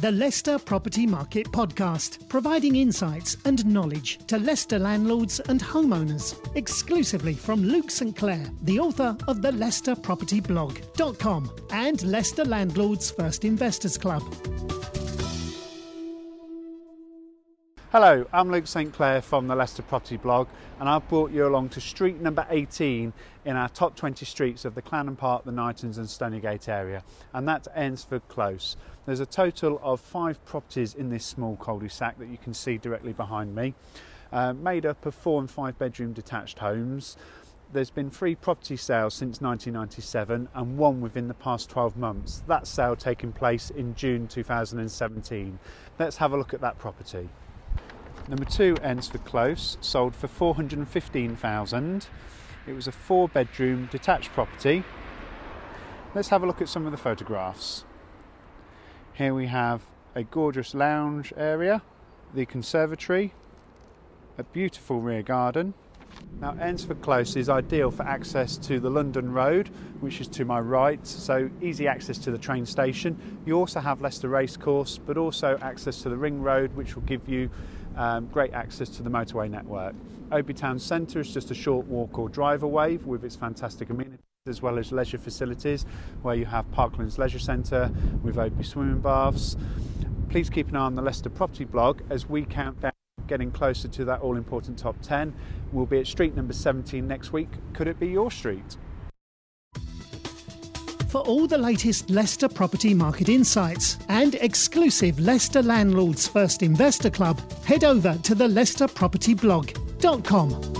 the Leicester Property Market Podcast, providing insights and knowledge to Leicester landlords and homeowners, exclusively from Luke St Clair, the author of the Leicester Property Blog.com and Leicester Landlords First Investors Club. Hello, I'm Luke St Clair from the Leicester Property Blog, and I've brought you along to street number 18 in our top 20 streets of the Clarendon Park, the Knightons, and Stoneygate area, and that's Eynsford Close. There's a total of five properties in this small cul de sac that you can see directly behind me, uh, made up of four and five bedroom detached homes. There's been three property sales since 1997 and one within the past 12 months. That sale taking place in June 2017. Let's have a look at that property. Number two, Eynsford Close, sold for 415,000. It was a four bedroom detached property. Let's have a look at some of the photographs. Here we have a gorgeous lounge area, the conservatory, a beautiful rear garden. Now, Eynsford Close is ideal for access to the London Road, which is to my right, so easy access to the train station. You also have Leicester Racecourse, but also access to the Ring Road, which will give you um, great access to the motorway network. Oadby Town Centre is just a short walk or drive away with its fantastic amenities as well as leisure facilities where you have Parklands Leisure Centre with Oadby swimming baths. Please keep an eye on the Leicester Property blog as we count down getting closer to that all important top 10. We'll be at street number 17 next week. Could it be your street? For all the latest Leicester property market insights and exclusive Leicester Landlords First Investor Club, head over to the leicesterpropertyblog.com.